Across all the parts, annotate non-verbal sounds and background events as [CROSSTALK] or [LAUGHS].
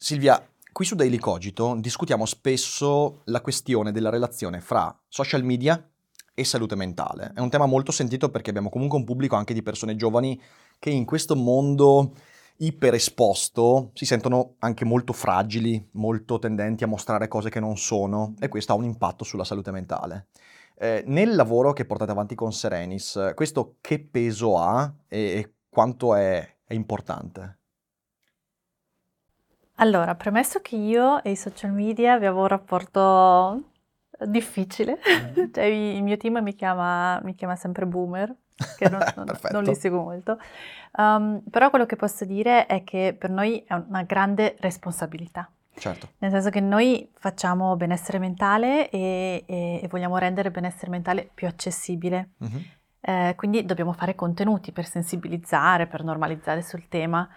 Silvia, qui su Daily Cogito discutiamo spesso la questione della relazione fra social media e salute mentale. È un tema molto sentito perché abbiamo comunque un pubblico anche di persone giovani che in questo mondo iperesposto si sentono anche molto fragili, molto tendenti a mostrare cose che non sono e questo ha un impatto sulla salute mentale. Eh, nel lavoro che portate avanti con Serenis, questo che peso ha e, e quanto è, è importante? Allora, premesso che io e i social media abbiamo un rapporto difficile, mm-hmm. [LAUGHS] cioè il mio team mi chiama, mi chiama sempre boomer, che non, [LAUGHS] non, non li seguo molto, um, però quello che posso dire è che per noi è una grande responsabilità. Certo. Nel senso che noi facciamo benessere mentale e, e, e vogliamo rendere il benessere mentale più accessibile. Mm-hmm. Eh, quindi dobbiamo fare contenuti per sensibilizzare, per normalizzare sul tema.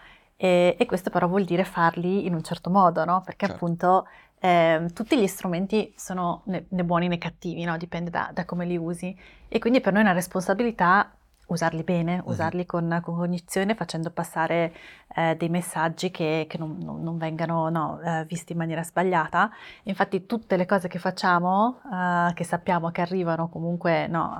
E, e, questo però vuol dire farli in un certo modo, no? Perché certo. appunto eh, tutti gli strumenti sono né, né buoni né cattivi, no? Dipende da, da, come li usi. E quindi per noi è una responsabilità usarli bene, uh-huh. usarli con, con, cognizione, facendo passare eh, dei messaggi che, che non, non, non, vengano no, eh, visti in maniera sbagliata. Infatti tutte le cose che facciamo, eh, che sappiamo che arrivano comunque no,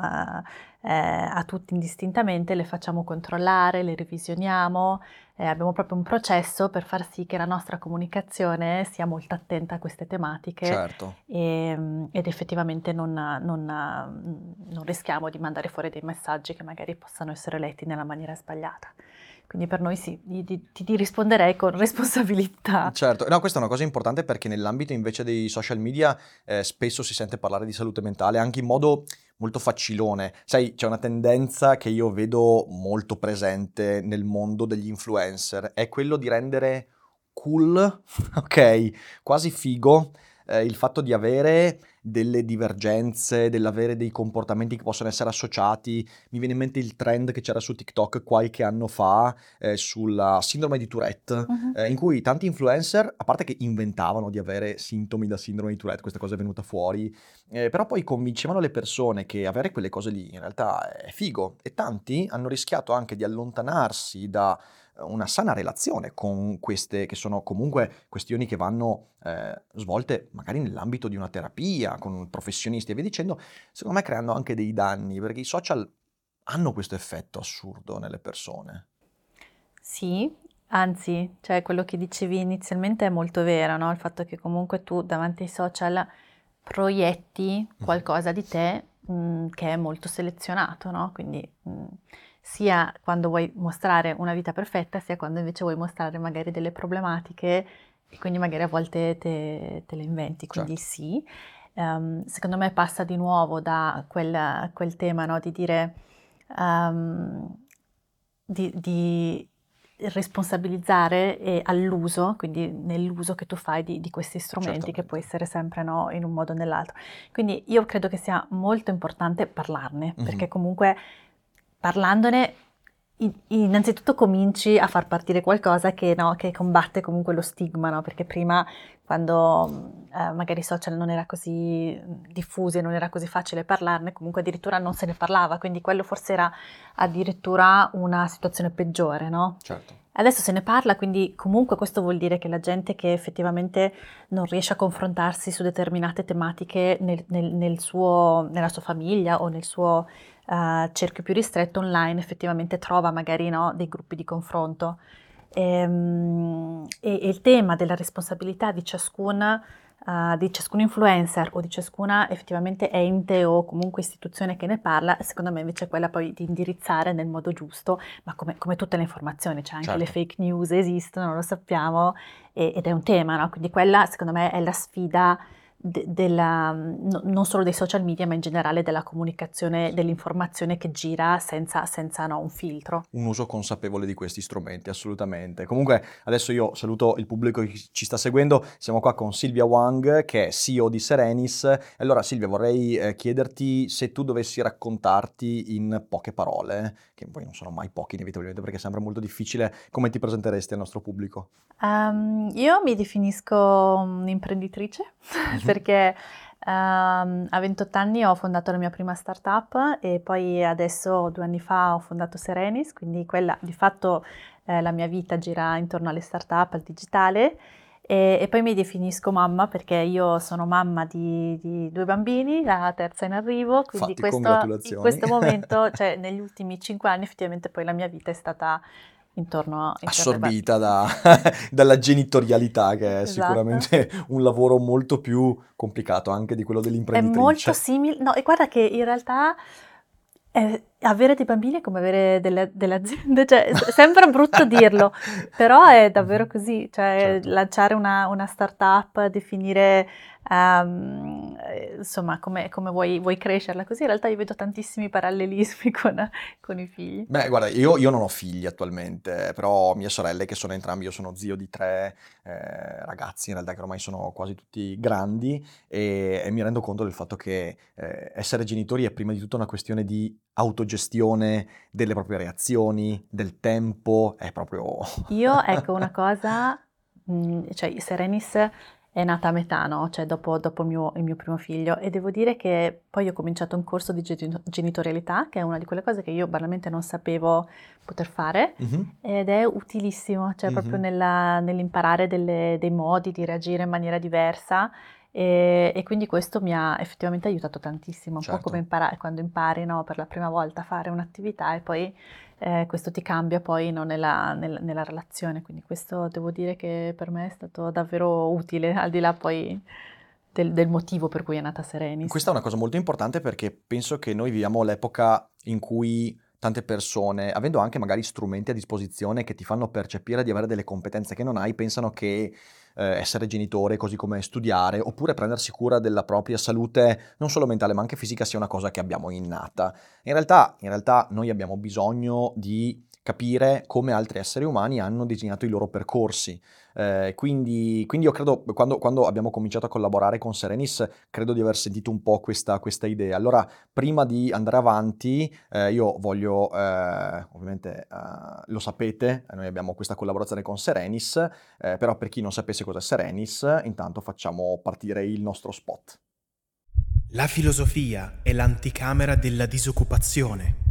eh, a tutti indistintamente, le facciamo controllare, le revisioniamo, eh, abbiamo proprio un processo per far sì che la nostra comunicazione sia molto attenta a queste tematiche certo. e, mm, ed effettivamente non, non, non rischiamo di mandare fuori dei messaggi che magari possano essere letti nella maniera sbagliata. Quindi per noi sì, ti, ti, risponderei con responsabilità. Certo, no, questa è una cosa importante perché nell'ambito invece dei social media eh, spesso si sente parlare di salute mentale anche in modo molto facilone. Sai, c'è una tendenza che io vedo molto presente nel mondo degli influencer, è quello di rendere cool, [LAUGHS] ok, quasi figo, eh, il fatto di avere delle divergenze, dell'avere dei comportamenti che possono essere associati. Mi viene in mente il trend che c'era su TikTok qualche anno fa eh, sulla sindrome di Tourette, uh-huh. eh, in cui tanti influencer, a parte che inventavano di avere sintomi da sindrome di Tourette, questa cosa è venuta fuori, eh, però poi convincevano le persone che avere quelle cose lì in realtà è figo e tanti hanno rischiato anche di allontanarsi da una sana relazione con queste che sono comunque questioni che vanno eh, svolte magari nell'ambito di una terapia, con professionisti e via dicendo, secondo me creando anche dei danni, perché i social hanno questo effetto assurdo nelle persone. Sì, anzi, cioè quello che dicevi inizialmente è molto vero, no? il fatto che comunque tu davanti ai social proietti qualcosa di te mh, mm, che è molto selezionato, no? quindi... Mh, mm, sia quando vuoi mostrare una vita perfetta, sia quando invece vuoi mostrare magari delle problematiche e quindi magari a volte te, te le inventi. Quindi certo. sì, um, secondo me passa di nuovo da quel, quel tema no, di dire um, di, di, responsabilizzare all'uso, quindi nell'uso che tu fai di, di questi strumenti, Certamente. che può essere sempre no, in un modo o nell'altro. Quindi io credo che sia molto importante parlarne, mm-hmm. perché comunque parlandone innanzitutto cominci a far partire qualcosa che, no, che combatte comunque lo stigma, no? perché prima quando eh, magari i social non era così diffusi, non era così facile parlarne, comunque addirittura non se ne parlava, quindi quello forse era addirittura una situazione peggiore, no? Certo. Adesso se ne parla, quindi comunque questo vuol dire che la gente che effettivamente non riesce a confrontarsi su determinate tematiche nel, nel, nel suo, nella sua famiglia o nel suo uh, cerchio più ristretto online effettivamente trova magari no, dei gruppi di confronto. E, ehm, e, e, il tema della responsabilità di ciascun, uh, di ciascun influencer o di ciascuna effettivamente ente o comunque istituzione che ne parla, secondo me invece è quella poi di indirizzare nel modo giusto, ma come, come tutte le informazioni, cioè anche certo. le fake news esistono, lo sappiamo, e, ed è un tema, no? quindi quella secondo me è la sfida de- della, no, non solo dei social media, ma in generale della comunicazione, dell'informazione che gira senza, senza no, un filtro. Un uso consapevole di questi strumenti, assolutamente. Comunque adesso io saluto il pubblico che ci sta seguendo, siamo qua con Silvia Wang che è CEO di Serenis. Allora Silvia vorrei eh, chiederti se tu dovessi raccontarti in poche parole, che poi non sono mai poche inevitabilmente perché sembra molto difficile, come ti presenteresti al nostro pubblico? Um, io mi definisco un'imprenditrice mm-hmm. [LAUGHS] perché um, a 28 anni ho fondato la mia prima startup e poi adesso due anni fa ho fondato Serenis, quindi quella di fatto eh, la mia vita gira intorno alle startup, al digitale. E, e, poi mi definisco mamma perché io sono mamma di, di due bambini, la terza in arrivo, quindi questo, in questo momento, [LAUGHS] cioè negli ultimi cinque anni effettivamente poi la mia vita è stata intorno, intorno assorbita da, [LAUGHS] dalla genitorialità che è esatto. sicuramente [LAUGHS] un lavoro molto più complicato anche di quello dell'imprenditrice. È molto simile, no e guarda che in realtà eh, avere dei bambini è come avere delle, delle aziende, cioè sembra brutto dirlo, però è [LAUGHS] davvero così, cioè certo. lanciare una, una startup, definire um, insomma come, come vuoi, vuoi, crescerla così, in realtà io vedo tantissimi parallelismi [LAUGHS] con, con i figli. Beh guarda, io, io, non ho figli attualmente, però mie sorelle che sono entrambi, io sono zio di tre eh, ragazzi in realtà che ormai sono quasi tutti grandi e, e mi rendo conto del fatto che eh, essere genitori è prima di tutto una questione di autogestione delle proprie reazioni, del tempo, è proprio... [LAUGHS] Io, ecco, una cosa, mm, cioè Serenis è nata a metà, no? Cioè dopo, dopo il, mio, il, mio, primo figlio e devo dire che poi ho cominciato un corso di genitorialità, che è una di quelle cose che io banalmente non sapevo poter fare mm-hmm. ed è utilissimo, cioè mm-hmm. proprio nella, nell'imparare delle, dei modi di reagire in maniera diversa e, e, quindi questo mi ha effettivamente aiutato tantissimo, un certo. po' come imparare, quando impari no, per la prima volta a fare un'attività e poi eh, questo ti cambia poi no, nella, nella, nella, relazione, quindi questo devo dire che per me è stato davvero utile, al di là poi del, del motivo per cui è nata Serenis. Questa è una cosa molto importante perché penso che noi viviamo l'epoca in cui tante persone, avendo anche magari strumenti a disposizione che ti fanno percepire di avere delle competenze che non hai, pensano che eh, essere genitore, così come studiare, oppure prendersi cura della propria salute, non solo mentale ma anche fisica, sia una cosa che abbiamo innata. In realtà, in realtà noi abbiamo bisogno di capire come altri esseri umani hanno disegnato i loro percorsi. Eh, quindi, quindi, io credo, quando, quando, abbiamo cominciato a collaborare con Serenis, credo di aver sentito un po' questa, questa idea. Allora, prima di andare avanti, eh, io voglio, eh, ovviamente eh, lo sapete, noi abbiamo questa collaborazione con Serenis, eh, però per chi non sapesse cosa è Serenis, intanto facciamo partire il nostro spot. La filosofia è l'anticamera della disoccupazione.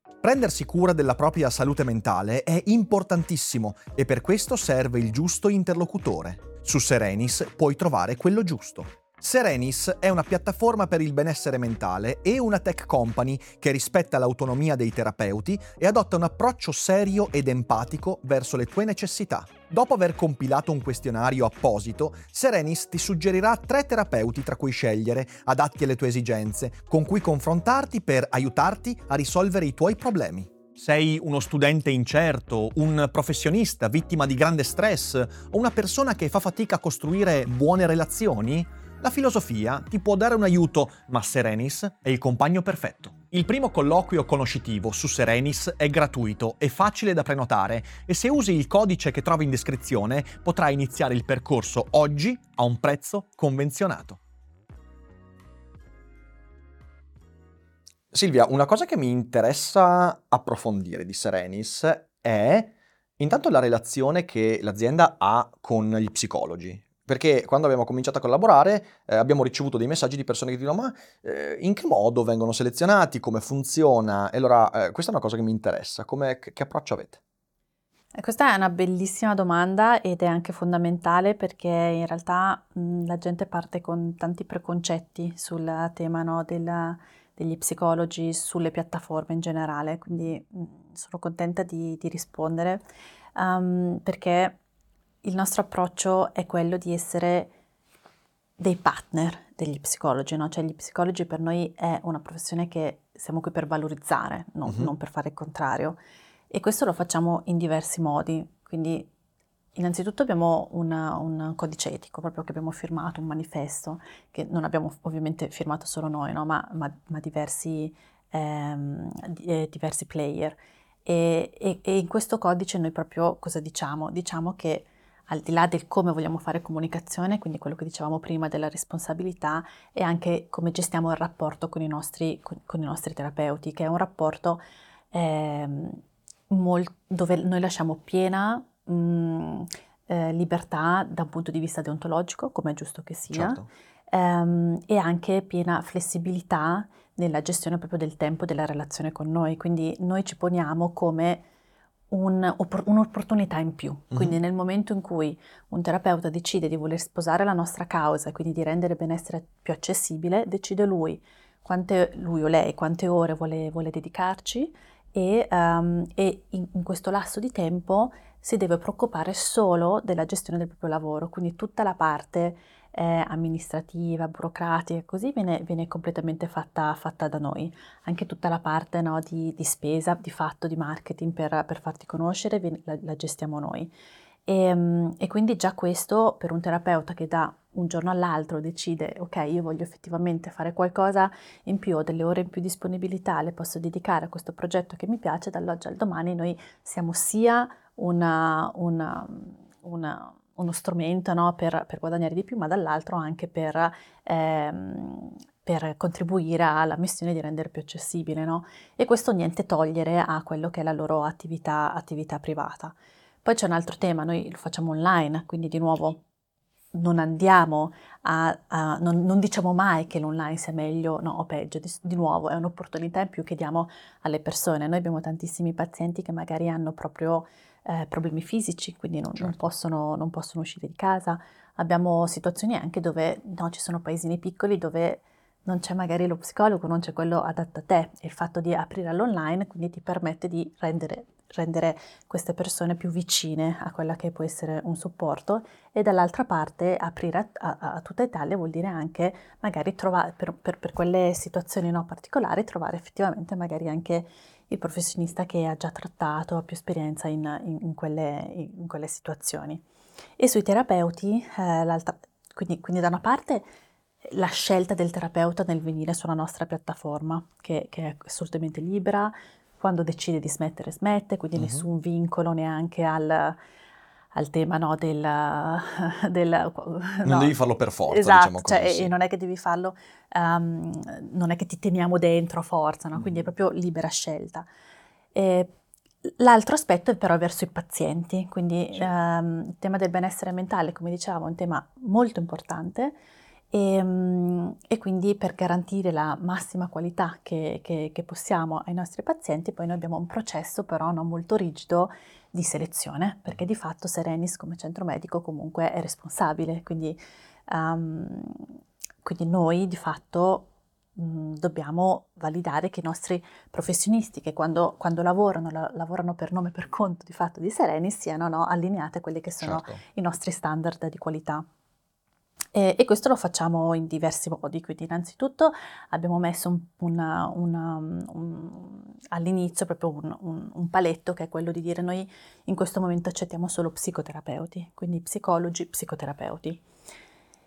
Prendersi cura della propria salute mentale è importantissimo e per questo serve il giusto interlocutore. Su Serenis puoi trovare quello giusto. Serenis è una piattaforma per il benessere mentale e una tech company che rispetta l'autonomia dei terapeuti e adotta un approccio serio ed empatico verso le tue necessità. Dopo aver compilato un questionario apposito, Serenis ti suggerirà tre terapeuti tra cui scegliere, adatti alle tue esigenze, con cui confrontarti per aiutarti a risolvere i tuoi problemi. Sei uno studente incerto, un professionista vittima di grande stress o una persona che fa fatica a costruire buone relazioni? La filosofia ti può dare un aiuto, ma Serenis è il compagno perfetto. Il primo colloquio conoscitivo su Serenis è gratuito e facile da prenotare e se usi il codice che trovi in descrizione potrai iniziare il percorso oggi a un prezzo convenzionato. Silvia, una cosa che mi interessa approfondire di Serenis è intanto la relazione che l'azienda ha con gli psicologi. Perché quando abbiamo cominciato a collaborare eh, abbiamo ricevuto dei messaggi di persone che dicono ma eh, in che modo vengono selezionati, come funziona? E allora eh, questa è una cosa che mi interessa, Come, che, approccio avete? Eh, questa è una bellissima domanda ed è anche fondamentale perché in realtà mh, la gente parte con tanti preconcetti sul tema no, della, degli psicologi sulle piattaforme in generale, quindi mh, sono contenta di, di rispondere um, perché il nostro approccio è quello di essere dei partner degli psicologi, no? cioè gli psicologi per noi è una professione che siamo qui per valorizzare, non, uh-huh. non per fare il contrario e questo lo facciamo in diversi modi, quindi Innanzitutto abbiamo una, un codice etico, proprio che abbiamo firmato, un manifesto, che non abbiamo ovviamente firmato solo noi, no? ma, ma, ma diversi, ehm, eh, diversi, player. E, e, e, in questo codice noi proprio cosa diciamo? Diciamo che al di là del come vogliamo fare comunicazione, quindi quello che dicevamo prima della responsabilità, e anche come gestiamo il rapporto con i nostri, con, con i nostri terapeuti, che è un rapporto ehm, molt, dove noi lasciamo piena mh, mm, eh, libertà da un punto di vista deontologico, come è giusto che sia, certo. ehm, e anche piena flessibilità nella gestione proprio del tempo della relazione con noi. Quindi noi ci poniamo come un, un'opportunità in più. Mm-hmm. Quindi nel momento in cui un terapeuta decide di voler sposare la nostra causa e quindi di rendere il benessere più accessibile, decide lui, quante, lui o lei quante ore vuole, vuole dedicarci e, um, e in, in, questo lasso di tempo si deve preoccupare solo della gestione del proprio lavoro, quindi tutta la parte eh, amministrativa, burocratica, così viene, viene completamente fatta, fatta, da noi. Anche tutta la parte no, di, di, spesa, di fatto, di marketing per, per farti conoscere, viene, la, la, gestiamo noi. E, ehm, e quindi già questo per un terapeuta che da un giorno all'altro decide, ok, io voglio effettivamente fare qualcosa in più, ho delle ore in più disponibilità, le posso dedicare a questo progetto che mi piace, dall'oggi al domani noi siamo sia una, una, una, uno strumento no, per, per, guadagnare di più, ma dall'altro anche per, ehm, per, contribuire alla missione di rendere più accessibile. No? E questo niente togliere a quello che è la loro attività, attività privata. Poi c'è un altro tema, noi lo facciamo online, quindi di nuovo non andiamo a, a non, non, diciamo mai che l'online sia meglio no, o peggio, di, di, nuovo è un'opportunità in più che diamo alle persone. Noi abbiamo tantissimi pazienti che magari hanno proprio eh, problemi fisici, quindi non, certo. non, possono, non, possono, uscire di casa. Abbiamo situazioni anche dove no, ci sono paesini piccoli dove non c'è magari lo psicologo, non c'è quello adatto a te. Il fatto di aprire all'online quindi ti permette di rendere, rendere queste persone più vicine a quella che può essere un supporto e dall'altra parte aprire a, a, a tutta Italia vuol dire anche magari trovare per, per, per quelle situazioni no, particolari trovare effettivamente magari anche il professionista che ha già trattato, ha più esperienza in, in, in, quelle, in quelle, situazioni. E sui terapeuti, eh, quindi, quindi, da una parte la scelta del terapeuta nel venire sulla nostra piattaforma, che, che è assolutamente libera, quando decide di smettere smette, quindi uh-huh. nessun vincolo neanche al al tema no, del, [LAUGHS] del [LAUGHS] Non no. devi farlo per forza, esatto, diciamo così, cioè, sì. e non è che devi farlo, um, non è che ti teniamo dentro a forza, no? quindi mm. è proprio libera scelta. E l'altro aspetto è però verso i pazienti, quindi sì. um, il tema del benessere mentale, come dicevamo, è un tema molto importante e, um, e quindi per garantire la massima qualità che, che, che possiamo ai nostri pazienti, poi noi abbiamo un processo però non molto rigido di selezione, perché di fatto Serenis come centro medico comunque è responsabile, quindi, um, quindi noi di fatto mh, dobbiamo validare che i nostri professionisti che quando, quando lavorano, la, lavorano per nome e per conto di fatto di Serenis siano no, allineati a quelli che sono certo. i nostri standard di qualità. E, e, questo lo facciamo in diversi modi, quindi innanzitutto abbiamo messo un, una, una, un, all'inizio proprio un, un, paletto che è quello di dire noi in questo momento accettiamo solo psicoterapeuti, quindi psicologi, psicoterapeuti.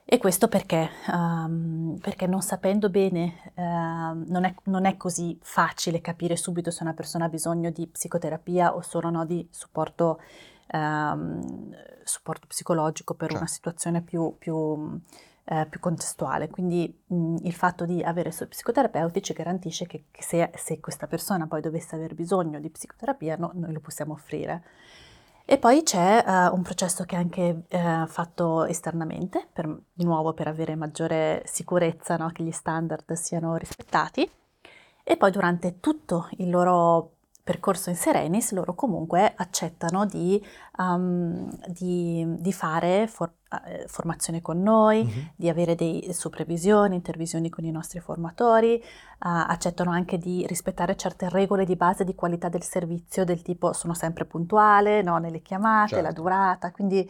E questo perché? Um, perché non sapendo bene uh, non, è, non, è, così facile capire subito se una persona ha bisogno di psicoterapia o solo no, di supporto ehm, supporto psicologico per certo. una situazione più, più, eh, più contestuale. Quindi mh, il fatto di avere psicoterapeuti ci garantisce che, che se, se, questa persona poi dovesse aver bisogno di psicoterapia, no, noi lo possiamo offrire. E poi c'è uh, un processo che è anche uh, fatto esternamente, per, di nuovo per avere maggiore sicurezza no, che gli standard siano rispettati. E poi durante tutto il loro percorso in Serenis, loro comunque accettano di, um, di, di fare for- eh, formazione con noi, Mhm. di avere dei supervisioni, intervisioni con i nostri formatori, eh, accettano anche di rispettare certe regole di base di qualità del servizio, del tipo sono sempre puntuale, no, nelle chiamate, la Certo. durata, quindi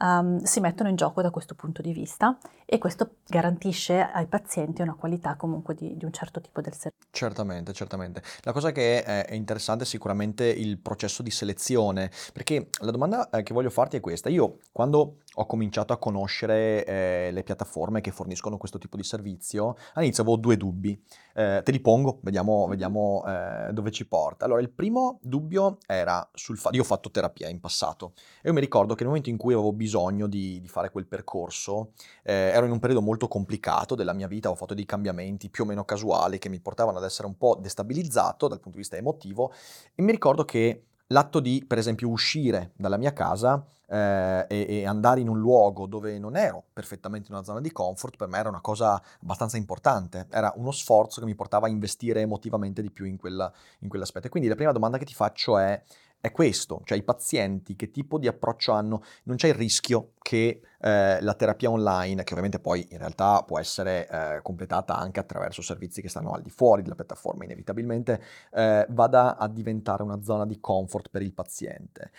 ehm, si mettono in gioco da questo punto di vista e questo garantisce ai pazienti una qualità comunque di, di un certo tipo del servizio. Certamente, certamente. La cosa che è, è interessante è sicuramente il processo di selezione, perché la domanda eh, che voglio farti è questa. Io quando ho cominciato a conoscere eh, le piattaforme che forniscono questo tipo di servizio, all'inizio avevo due dubbi. Eh, te li pongo, vediamo, vediamo eh, dove ci porta. Allora, il primo dubbio era sul fatto... Io ho fatto terapia in passato e io mi ricordo che nel momento in cui avevo bisogno di, di fare quel percorso, eh, ero in un periodo molto complicato della mia vita, ho fatto dei cambiamenti più o meno casuali che mi portavano ad essere un po' destabilizzato dal punto di vista emotivo e mi ricordo che l'atto di, per esempio, uscire dalla mia casa eh, e, e andare in un luogo dove non ero perfettamente in una zona di comfort, per me era una cosa abbastanza importante, era uno sforzo che mi portava a investire emotivamente di più in, quella, in quell'aspetto. E quindi la prima domanda che ti faccio è, è questo, cioè i pazienti che tipo di approccio hanno? Non c'è il rischio che eh, la terapia online, che ovviamente poi in realtà può essere eh, completata anche attraverso servizi che stanno al di fuori della piattaforma, inevitabilmente eh, vada a diventare una zona di comfort per il paziente.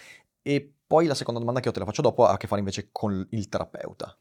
E poi la seconda domanda che io te la faccio dopo ha a che fare invece con il terapeuta.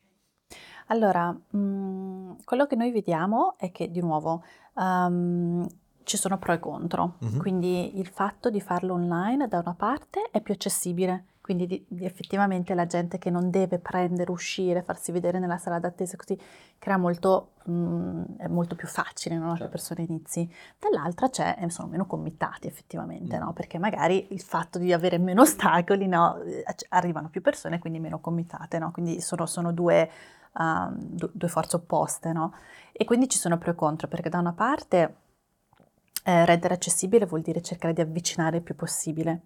Allora, mh, quello che noi vediamo è che di nuovo ehm, ci sono pro e contro, Mhm. quindi il fatto di farlo online da una parte è più accessibile, quindi di, di effettivamente la gente che non deve prendere, uscire, farsi vedere nella sala d'attesa così crea molto, mh, è molto più facile no? che le Certo. persone inizi. Dall'altra c'è, eh, sono meno committati effettivamente, Mm. no? perché magari il fatto di avere meno ostacoli, no? eh, arrivano più persone, quindi meno committate, no? quindi sono, sono due, um, du- due forze opposte. no? E quindi ci sono pro e contro, perché da una parte eh, rendere accessibile vuol dire cercare di avvicinare il più possibile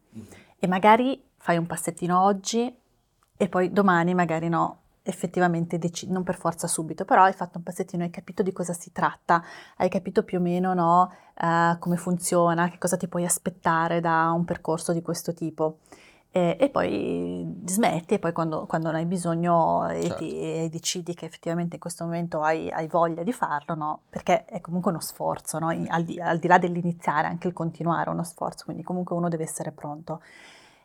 e magari fai un passettino oggi e poi domani magari no, effettivamente decidi, non per forza subito, però hai fatto un passettino, hai capito di cosa si tratta, hai capito più o meno no, eh, come funziona, che cosa ti puoi aspettare da un percorso di questo tipo. E, e poi smetti e poi quando, quando ne hai bisogno e, Certo. ti- e decidi che effettivamente in questo momento hai, hai voglia di farlo, no? Perché è comunque uno sforzo, no? Al, di, al di là dell'iniziare, anche il continuare è uno sforzo, quindi comunque uno deve essere pronto.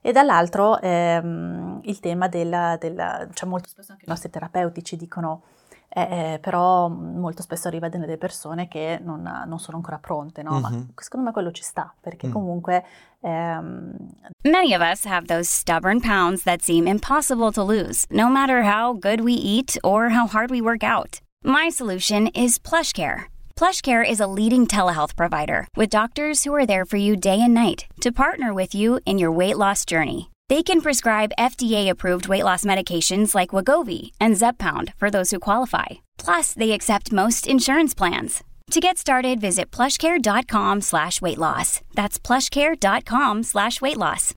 E dall'altro ehm, il tema della, della- cioè molto spesso anche i nostri terapeuti ci dicono, eh, eh, però molto spesso arriva delle persone che non, non sono ancora pronte, no? Ma Mhm. secondo me quello ci sta, perché Mm. comunque ehm, Many of us have those stubborn pounds that seem impossible to lose, no matter how good we eat or how hard we work out. My solution is PlushCare. PlushCare is a leading telehealth provider with doctors who are there for you day and night to partner with you in your weight loss journey. They can prescribe FDA-approved weight loss medications like Wagovi and Zepbound for those who qualify. Plus, they accept most insurance plans. To get started, visit plushcare.com slash weight loss. That's plushcare.com slash weight loss.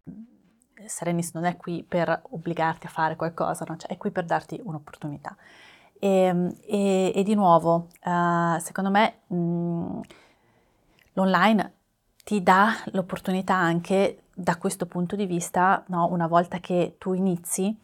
Serenis non è qui per obbligarti a fare qualcosa, no? Cioè, è qui per darti un'opportunità. E, e- e di nuovo, eh, secondo me, mh, l'online ti dà l'opportunità anche da questo punto di vista, no? una volta che tu inizi,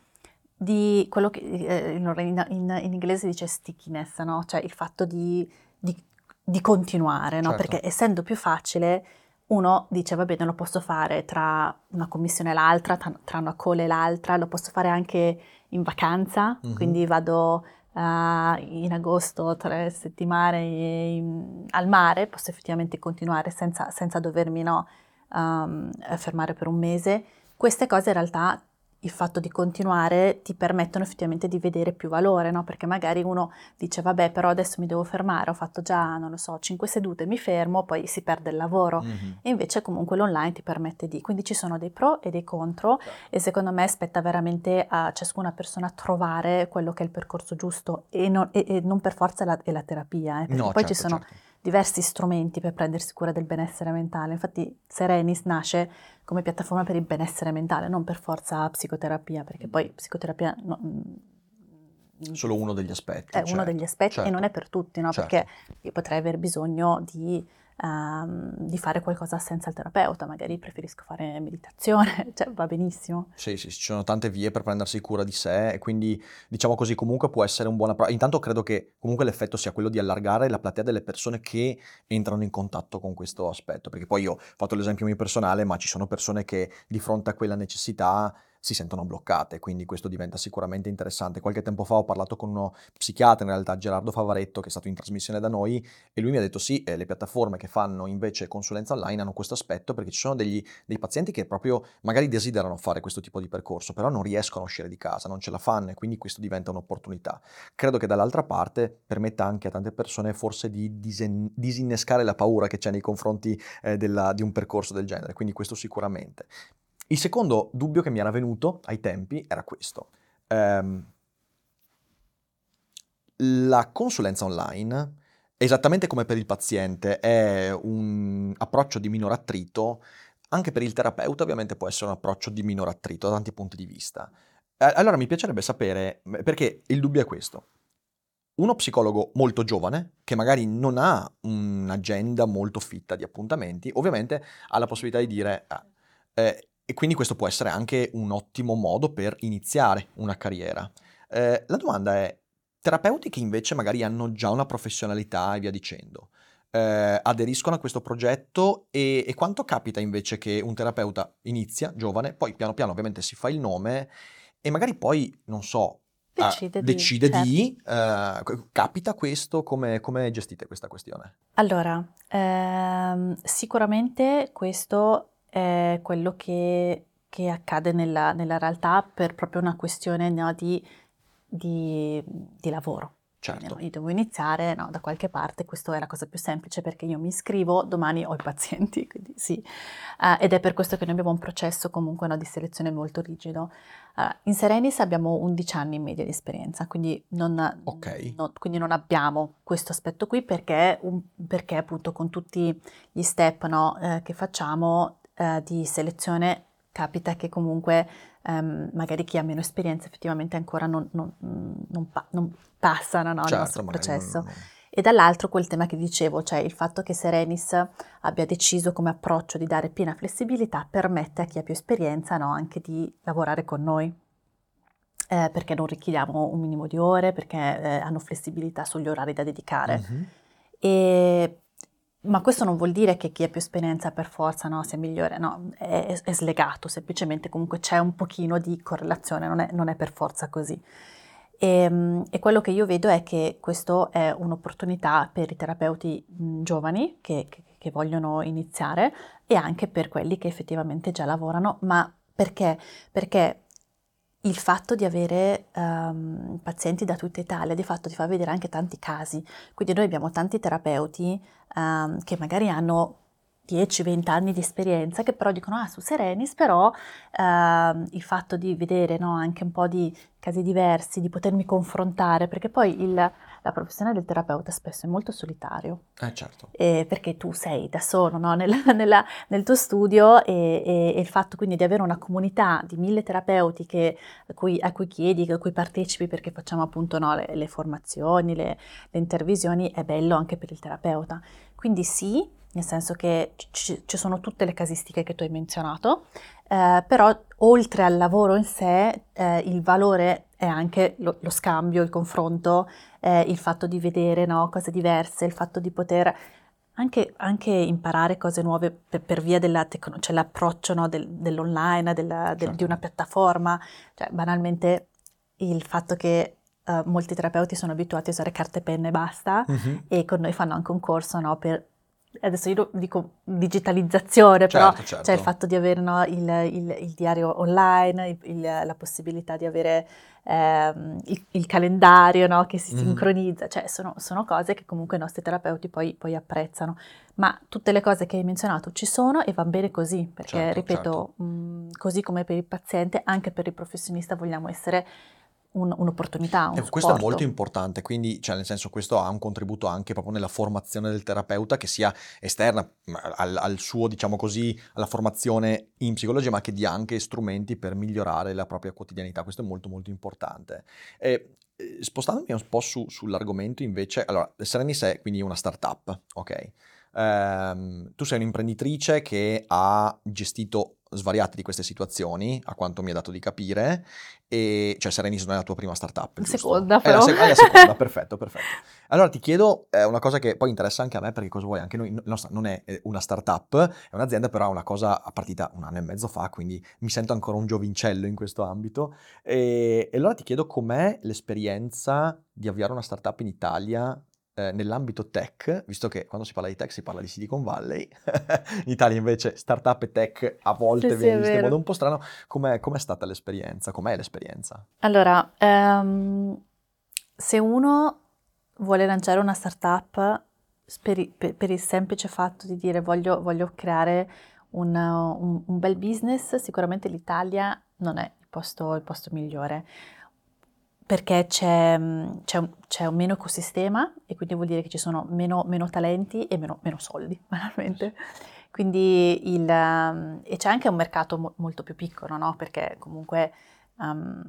di quello che eh, in, in- in inglese dice stickiness, no? Cioè il fatto di, di- di continuare, no? Certo. Perché essendo più facile, uno dice va bene, lo posso fare tra una commissione e l'altra, tra, tra una call e l'altra, lo posso fare anche in vacanza, Mhm. quindi vado eh, in agosto tre settimane in- al mare, posso effettivamente continuare senza, senza dovermi no, um, fermare per un mese. Queste cose in realtà il fatto di continuare ti permettono effettivamente di vedere più valore, no? Perché magari uno dice vabbè però adesso mi devo fermare, ho fatto già, non lo so, 5 sedute, mi fermo, poi si perde il lavoro. Mhm. E invece comunque l'online ti permette di, quindi ci sono dei pro e dei contro e secondo me spetta veramente a ciascuna persona trovare quello che è il percorso giusto e non, e- e non per forza la, è la terapia, eh, perché No, poi ci certo, sono certo. Diversi strumenti per prendersi cura del benessere mentale. Infatti Serenis nasce come piattaforma per il benessere mentale, non per forza psicoterapia, perché poi psicoterapia no- Solo uno degli aspetti. È certo, uno degli aspetti certo. e non è per tutti, no? Certo. Perché io potrei aver bisogno di, ehm, di fare qualcosa senza il terapeuta, magari preferisco fare meditazione, [LAUGHS] cioè va benissimo. Sì, sì, ci sono tante vie per prendersi cura di sé e quindi diciamo così comunque può essere un buon approccio. Intanto credo che comunque l'effetto sia quello di allargare la platea delle persone che entrano in contatto con questo aspetto, perché poi io ho fatto l'esempio mio personale, ma ci sono persone che di fronte a quella necessità si sentono bloccate, quindi questo diventa sicuramente interessante. Qualche tempo fa ho parlato con uno psichiatra, in realtà Gerardo Favaretto, che è stato in trasmissione da noi, e lui mi ha detto sì, eh, le piattaforme che fanno invece consulenza online hanno questo aspetto perché ci sono degli, dei pazienti che proprio magari desiderano fare questo tipo di percorso, però non riescono a uscire di casa, non ce la fanno e quindi questo diventa un'opportunità. Credo che dall'altra parte permetta anche a tante persone forse di disen- disinnescare la paura che c'è nei confronti eh, della, di un percorso del genere, quindi questo sicuramente. Il secondo dubbio che mi era venuto ai tempi era questo. Ehm, la consulenza online, esattamente come per il paziente, è un approccio di minor attrito, anche per il terapeuta ovviamente può essere un approccio di minor attrito da tanti punti di vista. Eh, allora mi piacerebbe sapere, perché il dubbio è questo. Uno psicologo molto giovane, che magari non ha un'agenda molto fitta di appuntamenti, ovviamente ha la possibilità di dire, ah, eh, e quindi questo può essere anche un ottimo modo per iniziare una carriera. Eh, la domanda è, terapeuti che invece magari hanno già una professionalità e via dicendo, eh, aderiscono a questo progetto e, e, quanto capita invece che un terapeuta inizia, giovane, poi piano piano ovviamente si fa il nome e magari poi, non so, decide, uh, di, decide certo. di uh, capita questo, come, come, gestite questa questione? Allora, ehm, sicuramente questo è quello che, che accade nella, nella, realtà per proprio una questione no, di, di, di, lavoro. Certo. Io devo iniziare no, da qualche parte, questa è la cosa più semplice perché io mi iscrivo, domani ho i pazienti, [LAUGHS] quindi sì. Uh, ed è per questo che noi abbiamo un processo comunque no, di selezione molto rigido. Uh, in Serenis abbiamo 11 anni in media di esperienza, quindi non, okay. no, quindi non abbiamo questo aspetto qui perché, un, perché appunto con tutti gli step eh, che facciamo eh, di selezione capita che comunque ehm, magari chi ha meno esperienza effettivamente ancora non, non, non, pa- non passano no, certo, il nostro processo. E dall'altro quel tema che dicevo, cioè il fatto che Serenis abbia deciso come approccio di dare piena flessibilità permette a chi ha più esperienza no, anche di lavorare con noi. Eh, perché non richiediamo un minimo di ore, perché eh, hanno flessibilità sugli orari da dedicare. Mm-hmm. E ma questo non vuol dire che chi ha più esperienza per forza no, sia migliore, no, è, è, slegato, semplicemente comunque c'è un pochino di correlazione, non è, non è per forza così. E, e, quello che io vedo è che questo è un'opportunità per i terapeuti giovani che, che, che vogliono iniziare e anche per quelli che effettivamente già lavorano, ma perché? Perché il fatto di avere um, pazienti da tutta Italia di fatto ti fa vedere anche tanti casi. Quindi noi abbiamo tanti terapeuti um, che magari hanno 10-20 anni di esperienza che però dicono ah su Serenis però uh, il fatto di vedere no, anche un po' di casi diversi, di potermi confrontare, perché poi il, la professione del terapeuta spesso è molto solitario. Eh certo. Eh, perché tu sei da solo no, nella, [LAUGHS] nella, nel tuo studio e, e, e, il fatto quindi di avere una comunità di mille terapeuti che, a, cui, a, cui, chiedi, a cui partecipi perché facciamo appunto no, le, le, formazioni, le, le intervisioni, è bello anche per il terapeuta. Quindi sì, nel senso che ci, ci sono tutte le casistiche che tu hai menzionato, eh, però oltre al lavoro in sé eh, il valore è anche lo, lo scambio, il confronto, eh, il fatto di vedere no, cose diverse, il fatto di poter anche, anche imparare cose nuove per, per via della tecnologia, cioè l'approccio no, del, dell'online, della, del, Certo. di una piattaforma, cioè banalmente il fatto che eh, molti terapeuti sono abituati a usare carte e penne e basta Mhm. e con noi fanno anche un corso no, per adesso io dico digitalizzazione, però Certo, certo. c'è il fatto di avere no, il, il- il diario online, il- la possibilità di avere ehm, il, calendario no, che si Mhm. sincronizza, cioè sono, sono cose che comunque i nostri terapeuti poi, poi apprezzano. Ma tutte le cose che hai menzionato ci sono e va bene così, perché Certo, ripeto, mh, così come per il paziente, anche per il professionista vogliamo essere un, un'opportunità, un E questo è molto importante, quindi, cioè, nel senso, questo ha un contributo anche proprio nella formazione del terapeuta, che sia esterna al, al suo, diciamo così, alla formazione in psicologia, ma che dia anche strumenti per migliorare la propria quotidianità. Questo è molto, molto importante. E, eh, spostandomi un po' su- sull'argomento, invece, allora, Serenis è quindi una startup, ok? Ehm, tu sei un'imprenditrice che ha gestito svariate di queste situazioni, a quanto mi è dato di capire, e cioè Serenis non è la tua prima startup, La giusto? seconda, È la, però. se- è la seconda, [LAUGHS] perfetto, perfetto. Allora ti chiedo eh, una cosa che poi interessa anche a me, perché cosa vuoi? Anche noi, nostra non è una startup, è un'azienda, però è una cosa partita un anno e mezzo fa, quindi mi sento ancora un giovincello in questo ambito. E, e allora ti chiedo com'è l'esperienza di avviare una startup in Italia eh, nell'ambito tech, visto che quando si parla di tech si parla di Silicon Valley, [LAUGHS] in Italia invece startup e tech a volte Sì, sì, viene visto in modo un po' strano. Com'è, com'è stata l'esperienza? Com'è l'esperienza? Allora, ehm, se uno vuole lanciare una startup per, per- per il semplice fatto di dire voglio, voglio creare un, un- un bel business, sicuramente l'Italia non è il posto, il posto migliore perché c'è, mm, c'è un, c'è un meno ecosistema e quindi vuol dire che ci sono meno, meno talenti e meno, meno soldi, [LAUGHS] banalmente. Quindi il, um, e c'è anche un mercato mo- molto più piccolo, no? Perché comunque um,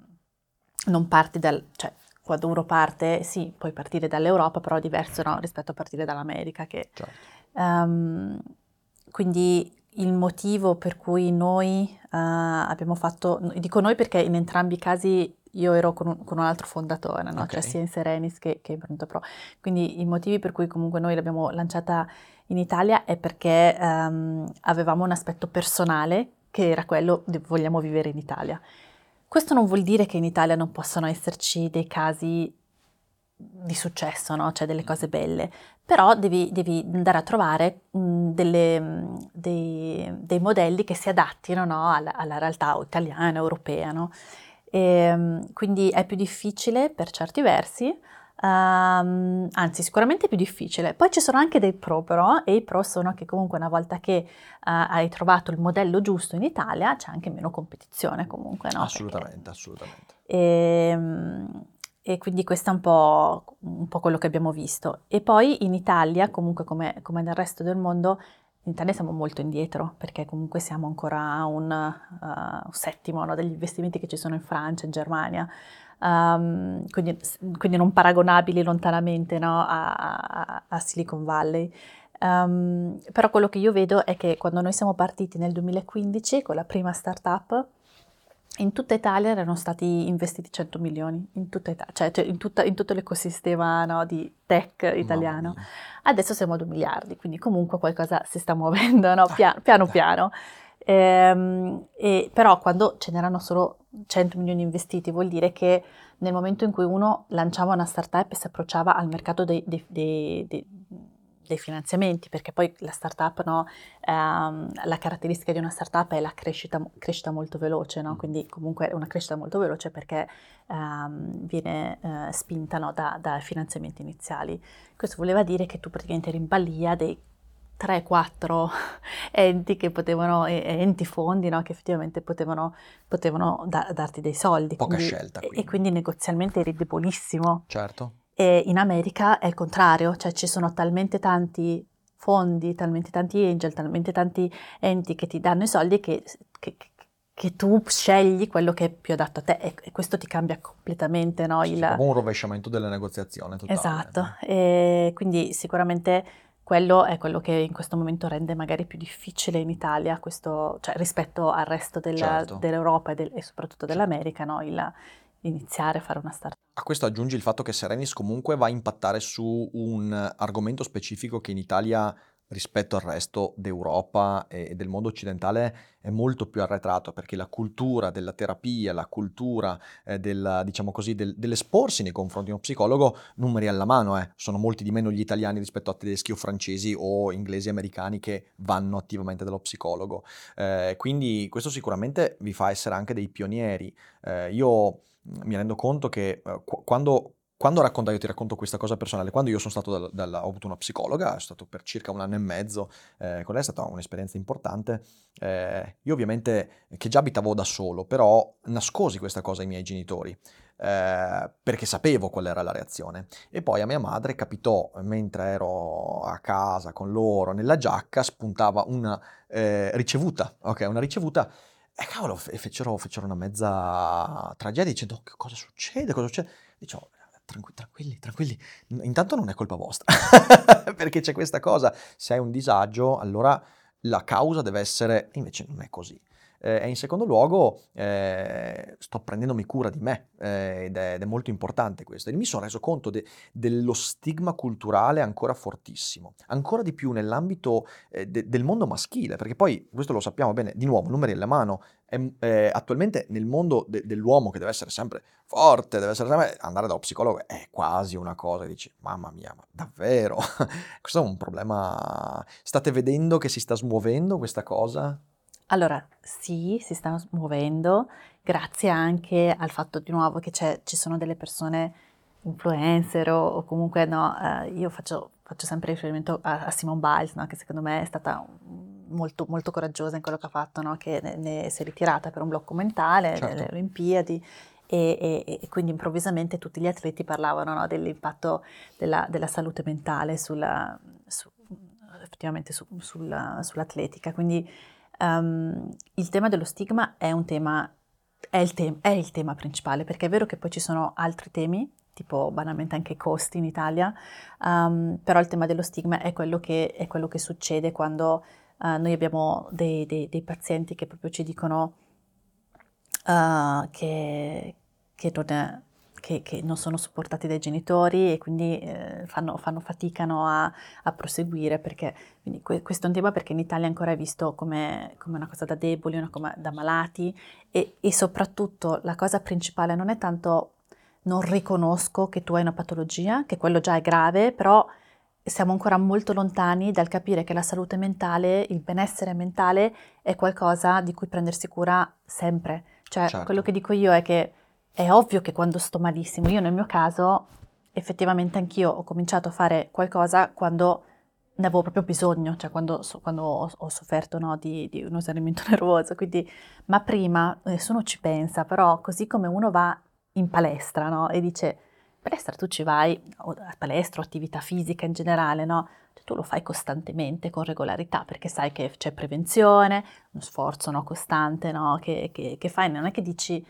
non parti dal... cioè quando uno parte, sì, puoi partire dall'Europa, però è diverso no? rispetto a partire dall'America che Certo. Ehm, quindi il motivo per cui noi eh, abbiamo fatto, dico noi perché in entrambi i casi io ero con un, con un altro fondatore, no? Ok. cioè sia in Serenis che, che in Pronto Pro. Quindi i motivi per cui comunque noi l'abbiamo lanciata in Italia è perché ehm, avevamo un aspetto personale che era quello di vogliamo vivere in Italia. Questo non vuol dire che in Italia non possano esserci dei casi di successo, no? cioè delle cose belle, però devi, devi andare a trovare mh, delle, mh, dei, dei modelli che si adattino no? alla, alla realtà italiana, europea. no? E, mh, quindi è più difficile per certi versi, ehm, anzi sicuramente è più difficile. Poi ci sono anche dei pro però, e i pro sono che comunque una volta che eh, hai trovato il modello giusto in Italia c'è anche meno competizione comunque. No? Perché- assolutamente, assolutamente. e, e quindi questo è un po', un po' quello che abbiamo visto. E poi in Italia, comunque come, come nel resto del mondo, in Italia siamo molto indietro perché comunque siamo ancora a un, uh, un settimo no, degli investimenti che ci sono in Francia, in Germania. Um, quindi, quindi non paragonabili lontanamente no, a, a- a Silicon Valley. Um, però quello che io vedo è che quando noi siamo partiti nel 2015 con la prima startup, in tutta Italia erano stati investiti 100 milioni, in tutta Italia, cioè, cioè in, tutta- in tutto l'ecosistema no, di tech italiano. Adesso siamo a 2 miliardi, quindi comunque qualcosa si sta muovendo, no? [LAUGHS] Piano dai. piano. Ehm, e- però quando ce n'erano solo 100 milioni investiti vuol dire che nel momento in cui uno lanciava una startup e si approcciava al mercato dei, dei- dei- dei- finanziamenti, perché poi la startup, no, ehm, la caratteristica di una startup è la crescita, crescita molto veloce, no? quindi comunque è una crescita molto veloce perché ehm, viene eh, spinta no, da, da finanziamenti iniziali. Questo voleva dire che tu praticamente eri in balia dei 3-4 [LAUGHS] enti che potevano, e- e enti fondi no, che effettivamente potevano, potevano da- darti dei soldi. Poca quindi- scelta, e- quindi. E quindi negozialmente eri debolissimo. Certo. E in America è il contrario, cioè ci sono talmente tanti fondi, talmente tanti angel, talmente tanti enti che ti danno i soldi che, che- che tu scegli quello che è più adatto a te e, e questo ti cambia completamente no, il... proprio un rovesciamento della negoziazione totale. Esatto, e quindi sicuramente quello è quello che in questo momento rende magari più difficile in Italia, questo, cioè rispetto al resto della- Certo. dell'Europa e, del- e soprattutto dell'America, no, il iniziare a fare una startup. A questo aggiungi il fatto che Serenis comunque va a impattare su un argomento specifico che in Italia rispetto al resto d'Europa e del mondo occidentale è molto più arretrato perché la cultura della terapia, la cultura eh, del, diciamo così, del- dell'esporsi nei confronti di uno psicologo, numeri alla mano, eh, sono molti di meno gli italiani rispetto a tedeschi o francesi o inglesi americani che vanno attivamente dallo psicologo. Eh, quindi questo sicuramente vi fa essere anche dei pionieri. Eh, io mi rendo conto che qu- quando, quando racconto, io ti racconto questa cosa personale, quando io sono stato, dal, dal, ho avuto una psicologa, sono stato per circa un anno e mezzo, eh, con lei è stata un'esperienza importante, eh, io ovviamente, che già abitavo da solo, però nascosi questa cosa ai miei genitori, eh, perché sapevo qual era la reazione. E poi a mia madre capitò, mentre ero a casa con loro, nella giacca, spuntava una eh, ricevuta, ok, una ricevuta, e cavolo, fecero, fecero una mezza tragedia dicendo, cosa succede, cosa succede? Dicevo, tranquilli, tranquilli, intanto non è colpa vostra, [LAUGHS] perché c'è questa cosa, se hai un disagio, allora la causa deve essere, invece non è così. Eh, e in secondo luogo eh, sto prendendomi cura di me eh, ed, è, ed, è, molto importante questo. E mi sono reso conto de, dello stigma culturale ancora fortissimo, ancora di più nell'ambito eh, de, del mondo maschile, perché poi questo lo sappiamo bene, di nuovo, numeri alla mano, è, attualmente nel mondo de, dell'uomo che deve essere sempre forte, deve essere sempre, andare da un psicologo è quasi una cosa, dici, mamma mia, ma davvero? [LAUGHS] questo è un problema, state vedendo che si sta smuovendo questa cosa? Allora, sì, si stanno muovendo, grazie anche al fatto di nuovo che ci sono delle persone influencer o, o comunque no, eh, io faccio, faccio, sempre riferimento a, a Simone Biles, no, che secondo me è stata molto, molto coraggiosa in quello che ha fatto, no, che ne, ne, si è ritirata per un blocco mentale, certo. le Olimpiadi, e, e, e, quindi improvvisamente tutti gli atleti parlavano dell'impatto della, della, salute mentale sulla, su, effettivamente su, sulla, sull'atletica. Quindi um, il tema dello stigma è un tema, è il, te- è il tema principale, perché è vero che poi ci sono altri temi, tipo banalmente anche i costi in Italia, um, però il tema dello stigma è quello che, è quello che succede quando uh, noi abbiamo dei, dei, dei, pazienti che proprio ci dicono uh, che, che non è, che, che, non sono supportati dai genitori e quindi eh, fanno, fanno, faticano a, a, proseguire perché que, questo è un tema perché in Italia ancora è visto come, come una cosa da deboli, una cosa da malati e, e soprattutto la cosa principale non è tanto non riconosco che tu hai una patologia, che quello già è grave, però siamo ancora molto lontani dal capire che la salute mentale, il benessere mentale è qualcosa di cui prendersi cura sempre. Cioè, certo. quello che dico io è che è ovvio che quando sto malissimo, io nel mio caso, effettivamente anch'io ho cominciato a fare qualcosa quando ne avevo proprio bisogno, cioè quando, quando ho, ho, sofferto no, di, di, un esaurimento [LAUGHS] nervoso, quindi, ma prima nessuno ci pensa, però così come uno va in palestra no, e dice, palestra tu ci vai, a palestra o attività fisica in generale, no? Cioè, tu lo fai costantemente, con regolarità, perché sai che c'è prevenzione, uno sforzo costante che, che, che fai, non è che dici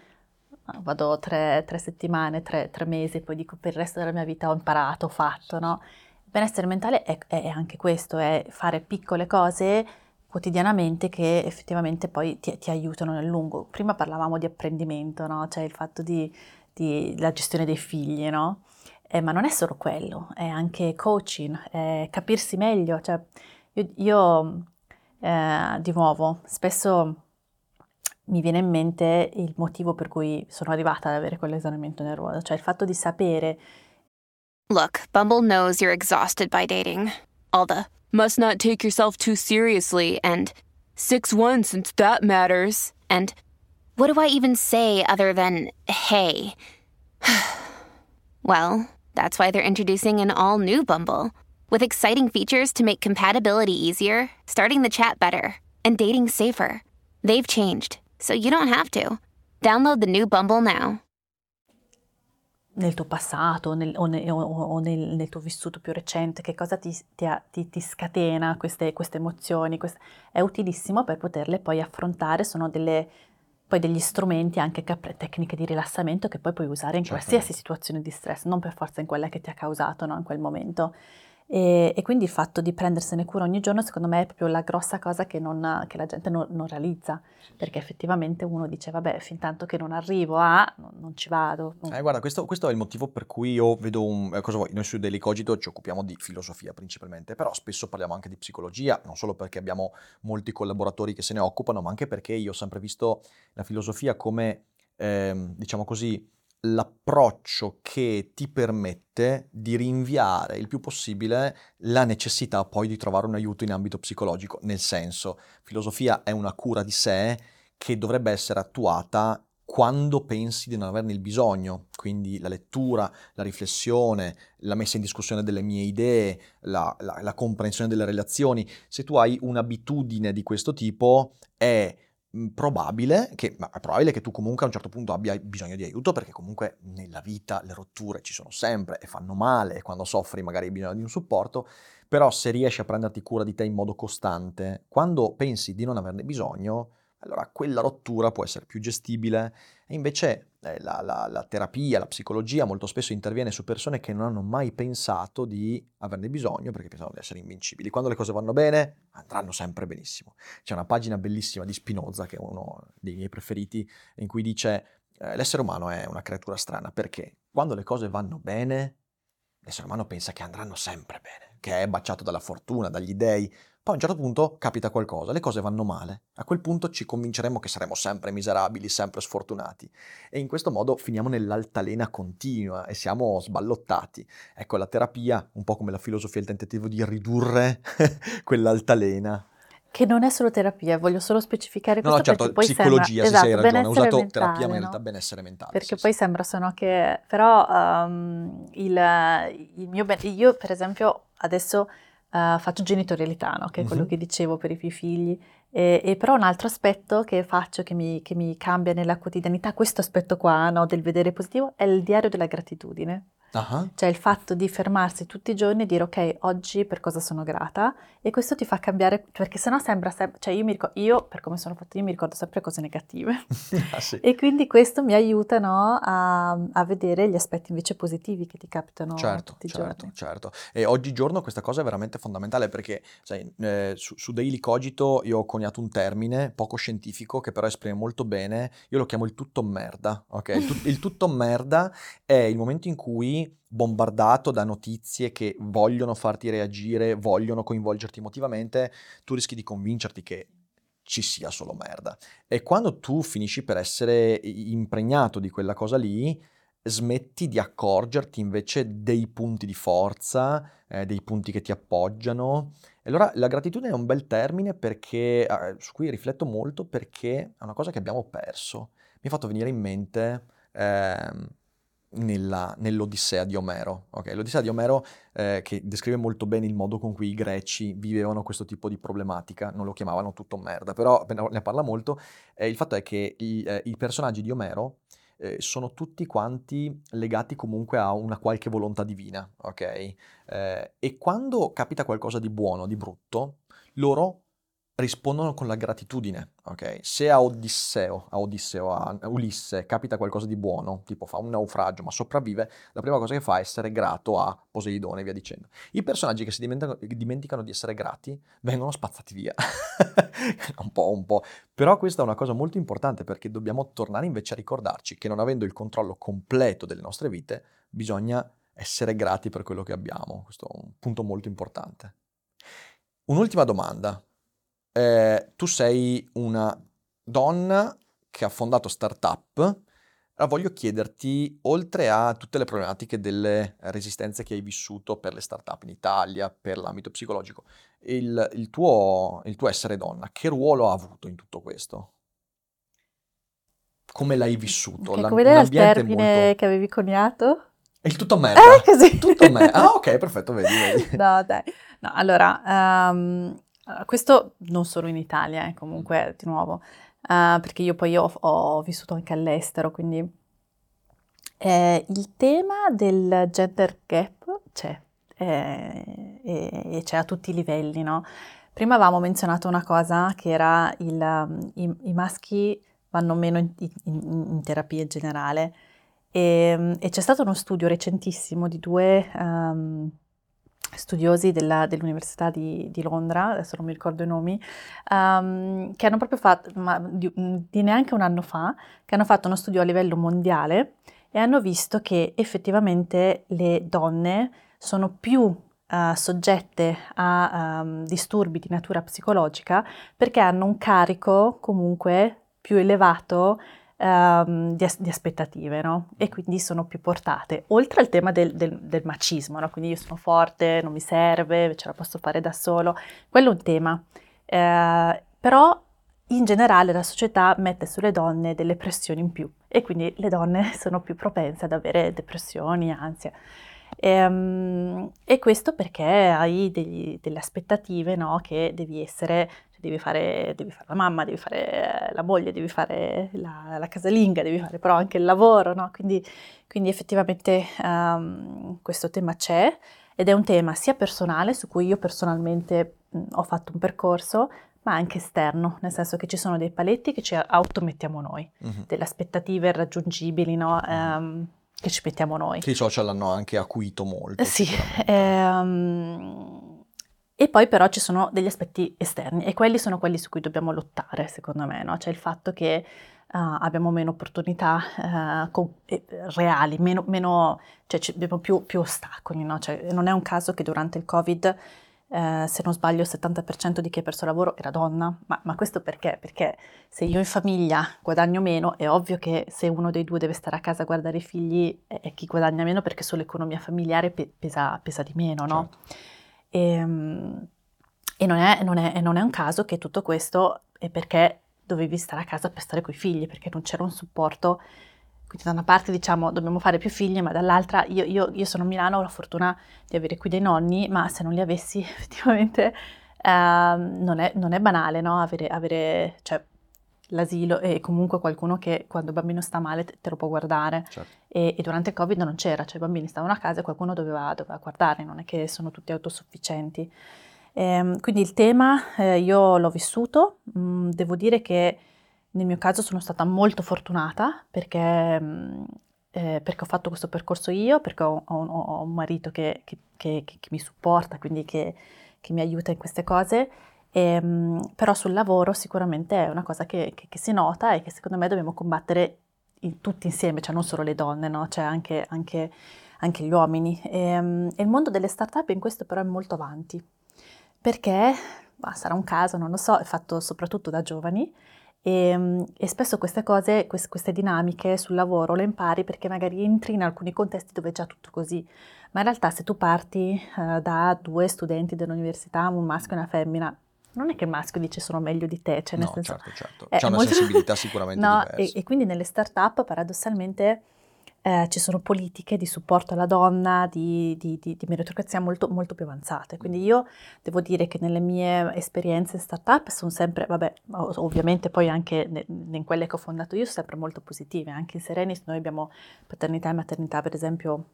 vado tre, tre settimane, tre, tre, mesi, poi dico per il resto della mia vita ho imparato, ho fatto, no? Il benessere mentale è, è anche questo, è fare piccole cose quotidianamente che effettivamente poi ti, ti, aiutano nel lungo. Prima parlavamo di apprendimento, no? Cioè il fatto di, di la gestione dei figli, no? Eh, ma non è solo quello, è anche coaching, è capirsi meglio. Cioè, io, io eh, di nuovo, spesso mi viene in mente il motivo per cui sono arrivata ad avere cioè il fatto di sapere. Look, Bumble knows you're exhausted by dating. All the must not take yourself too seriously and 6-1 since that matters. And what do I even say other than hey? [SIGHS] well, that's why they're introducing an all new Bumble with exciting features to make compatibility easier, starting the chat better, and dating safer. They've changed so you don't have to. Download the new Bumble now. Nel tuo passato nel, o, nel, o nel, nel, tuo vissuto più recente, che cosa ti, ti, ti scatena queste, queste emozioni? Queste, è utilissimo per poterle poi affrontare, sono delle, poi degli strumenti, anche tecniche di rilassamento che poi puoi usare in certo. qualsiasi situazione di stress, non per forza in quella che ti ha causato no, in quel momento. E, e, quindi il fatto di prendersene cura ogni giorno secondo me è proprio la grossa cosa che, non, che la gente non, non, realizza, perché effettivamente uno dice vabbè fin tanto che non arrivo a, non, non ci vado. Eh, guarda, questo, questo, è il motivo per cui io vedo un... Eh, cosa vuoi? Noi su Daily Cogito ci occupiamo di filosofia principalmente, però spesso parliamo anche di psicologia, non solo perché abbiamo molti collaboratori che se ne occupano, ma anche perché io ho sempre visto la filosofia come, eh, diciamo così, l'approccio che ti permette di rinviare il più possibile la necessità poi di trovare un aiuto in ambito psicologico, nel senso, filosofia è una cura di sé che dovrebbe essere attuata quando pensi di non averne il bisogno. quindi la lettura, la riflessione, la messa in discussione delle mie idee, la, la, la comprensione delle relazioni, se tu hai un'abitudine di questo tipo è probabile che, ma è probabile che tu comunque a un certo punto abbia bisogno di aiuto perché comunque nella vita le rotture ci sono sempre e fanno male e quando soffri magari hai bisogno di un supporto, però se riesci a prenderti cura di te in modo costante, quando pensi di non averne bisogno, allora quella rottura può essere più gestibile. E invece la, la, la, terapia, la psicologia molto spesso interviene su persone che non hanno mai pensato di averne bisogno perché pensano di essere invincibili. Quando le cose vanno bene, andranno sempre benissimo. C'è una pagina bellissima di Spinoza, che è uno dei miei preferiti, in cui dice eh, l'essere umano è una creatura strana perché quando le cose vanno bene, l'essere umano pensa che andranno sempre bene, che è baciato dalla fortuna, dagli dèi, poi a un certo punto capita qualcosa, le cose vanno male. A quel punto ci convinceremo che saremo sempre miserabili, sempre sfortunati. E in questo modo finiamo nell'altalena continua e siamo sballottati. Ecco, la terapia, un po' come la filosofia, il tentativo di ridurre [LAUGHS] quell'altalena. Che non è solo terapia, voglio solo specificare no, questo no, certo, poi psicologia, sembra, sì, esatto, hai ragione, ho usato mentale, terapia, ma in no? realtà benessere mentale. Perché sì, poi sì. sembra sono che... Però um, il, il mio... Ben- io per esempio adesso uh, faccio genitorialità, no? che è quello Mhm. che dicevo per i miei figli, e, e però un altro aspetto che faccio, che mi, che mi cambia nella quotidianità, questo aspetto qua no, del vedere positivo, è il diario della gratitudine. Ah, Cioè il fatto di fermarsi tutti i giorni e dire ok, oggi per cosa sono grata e questo ti fa cambiare, perché sennò sembra sempre, cioè io, mi ricordo, io per come sono fatta io mi ricordo sempre cose negative [LAUGHS] ah, sì. e quindi questo mi aiuta no, a, a vedere gli aspetti invece positivi che ti capitano Certo, tutti i certo, giorni. certo. E oggigiorno questa cosa è veramente fondamentale perché, sai, eh, su, su Daily Cogito io ho coniato un termine poco scientifico che però esprime molto bene, io lo chiamo il tutto merda, ok? Il tutto merda è il momento in cui bombardato da notizie che vogliono farti reagire, vogliono coinvolgerti emotivamente, tu rischi di convincerti che ci sia solo merda. E quando tu finisci per essere impregnato di quella cosa lì, smetti di accorgerti invece dei punti di forza, eh, dei punti che ti appoggiano. E allora la gratitudine è un bel termine perché, eh, su cui rifletto molto perché è una cosa che abbiamo perso. Mi ha fatto venire in mente ehm, nella- nell'Odissea di Omero. ok? L'Odissea di Omero eh, che descrive molto bene il modo con cui i greci vivevano questo tipo di problematica, non lo chiamavano tutto merda, però ne parla molto. Eh, il fatto è che i, eh, i personaggi di Omero eh, sono tutti quanti legati comunque a una qualche volontà divina, ok? Eh, e quando capita qualcosa di buono, di brutto, loro rispondono con la gratitudine, ok? Se a Odisseo, a Odisseo, a Ulisse capita qualcosa di buono, tipo fa un naufragio ma sopravvive, la prima cosa che fa è essere grato a Poseidone e via dicendo. I personaggi che si dimenticano, dimenticano di essere grati vengono spazzati via. [LAUGHS] un po', un po'. Però questa è una cosa molto importante perché dobbiamo tornare invece a ricordarci che non avendo il controllo completo delle nostre vite, bisogna essere grati per quello che abbiamo. Questo è un punto molto importante. Un'ultima domanda. Eh, tu sei una donna che ha fondato startup. Allora voglio chiederti, oltre a tutte le problematiche delle resistenze che hai vissuto per le startup in Italia, per l'ambito psicologico, il, il tuo, il tuo essere donna, che ruolo ha avuto in tutto questo? Come l'hai vissuto? Ok, L'am- come era il termine molto- che avevi coniato? È il tutto merda. Eh, così. Tutto me- Ah, ok, perfetto, vedi, vedi. [LAUGHS] No, dai. No, allora, questo non solo in Italia, eh, comunque, di nuovo, eh, perché io poi ho, ho vissuto anche all'estero, quindi eh, il tema del gender gap c'è, eh, e, c'è a tutti i livelli, no? Prima avevamo menzionato una cosa che era il, um, i, i maschi vanno meno in, in- in terapia in generale e, e c'è stato uno studio recentissimo di due um, studiosi della- dell'Università di, di Londra, adesso non mi ricordo i nomi, um, che hanno proprio fatto, ma di, di neanche un anno fa, che hanno fatto uno studio a livello mondiale e hanno visto che effettivamente le donne sono più eh, soggette a ehm, disturbi di natura psicologica perché hanno un carico comunque più elevato ehm, di, di aspettative, no? E quindi sono più portate. Oltre al tema del, del- del macismo, no? Quindi io sono forte, non mi serve, ce la posso fare da solo, quello è un tema. Eh, però in generale la società mette sulle donne delle pressioni in più e quindi le donne [LAUGHS] sono più propense ad avere depressioni, ansia. E, um, e questo perché hai degli, delle aspettative no? che devi essere, devi, fare, devi, fare, la mamma, devi fare la moglie, devi fare la, la casalinga, devi fare però anche il lavoro, no? quindi, quindi, effettivamente um, questo tema c'è ed è un tema sia personale su cui io personalmente mh, ho fatto un percorso, ma anche esterno, nel senso che ci sono dei paletti che ci automettiamo noi, uh-huh. delle aspettative irraggiungibili, no? um, che ci mettiamo noi. Che i social hanno anche acuito molto. Sì, ehm, e poi però ci sono degli aspetti esterni e quelli sono quelli su cui dobbiamo lottare, secondo me, no? Cioè il fatto che uh, abbiamo meno opportunità uh, con, eh, reali, meno, meno, cioè abbiamo più, più ostacoli, no? Cioè, non è un caso che durante il Covid eh, se non sbaglio il 70% di chi ha perso lavoro era donna, ma, ma, questo perché? Perché se io in famiglia guadagno meno, è ovvio che se uno dei due deve stare a casa a guardare i figli è, è chi guadagna meno perché sull'economia familiare pe- pesa, pesa, di meno, no? Certo. E, ehm, e, non è, non, è, non è un caso che tutto questo è perché dovevi stare a casa per stare con i figli, perché non c'era un supporto quindi da una parte diciamo dobbiamo fare più figli, ma dall'altra io, io, io, sono a Milano, ho la fortuna di avere qui dei nonni, ma se non li avessi [LAUGHS] effettivamente eh, non, è, non, è, banale no? avere, avere cioè, l'asilo e comunque qualcuno che quando il bambino sta male te, te lo può guardare. Certo. E, e, durante il Covid non c'era, cioè i bambini stavano a casa e qualcuno doveva, doveva guardare, non è che sono tutti autosufficienti. Eh, quindi il tema eh, io l'ho vissuto, mh, mm, devo dire che nel mio caso sono stata molto fortunata perché, mm, eh, perché ho fatto questo percorso io, perché ho, ho, ho un marito che, che, che, che, mi supporta, quindi che, mi aiuta in queste cose. Ehm, però sul lavoro sicuramente è una cosa che, si nota e che secondo me dobbiamo combattere in, tutti insieme, cioè non solo le donne, no? cioè anche, anche, anche, gli uomini. E, ehm, e il mondo delle start-up in questo però è molto avanti, perché bah, sarà un caso, non lo so, è fatto soprattutto da giovani e, ehm, e, spesso queste cose, queste dinamiche sul lavoro le impari perché magari entri in alcuni contesti dove è già tutto così. Ma in realtà se tu parti uh, da due studenti dell'università, un maschio e una femmina, non è che il maschio dice sono meglio di te, cioè nel no, senso... certo, certo. C'è una molto... sensibilità [LAUGHS] sicuramente no, diversa. E, e quindi nelle start-up paradossalmente eh, ci sono politiche di supporto alla donna, di, di, di, di, meritocrazia molto, molto più avanzate. Quindi io devo dire che nelle mie esperienze startup sono sempre, vabbè, ovviamente poi anche in quelle che ho fondato io, sono sempre molto positive. Anche in Serenis noi abbiamo paternità e maternità, per esempio,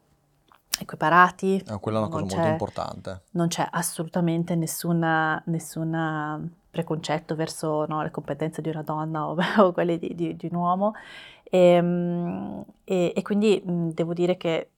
equiparati. Eh, quella è una cosa molto importante. Non c'è assolutamente nessuna, nessuna preconcetto verso no, le competenze di una donna o, [LAUGHS] o quelle di, di, di un uomo. E, ehm, e, e quindi mh, devo dire che,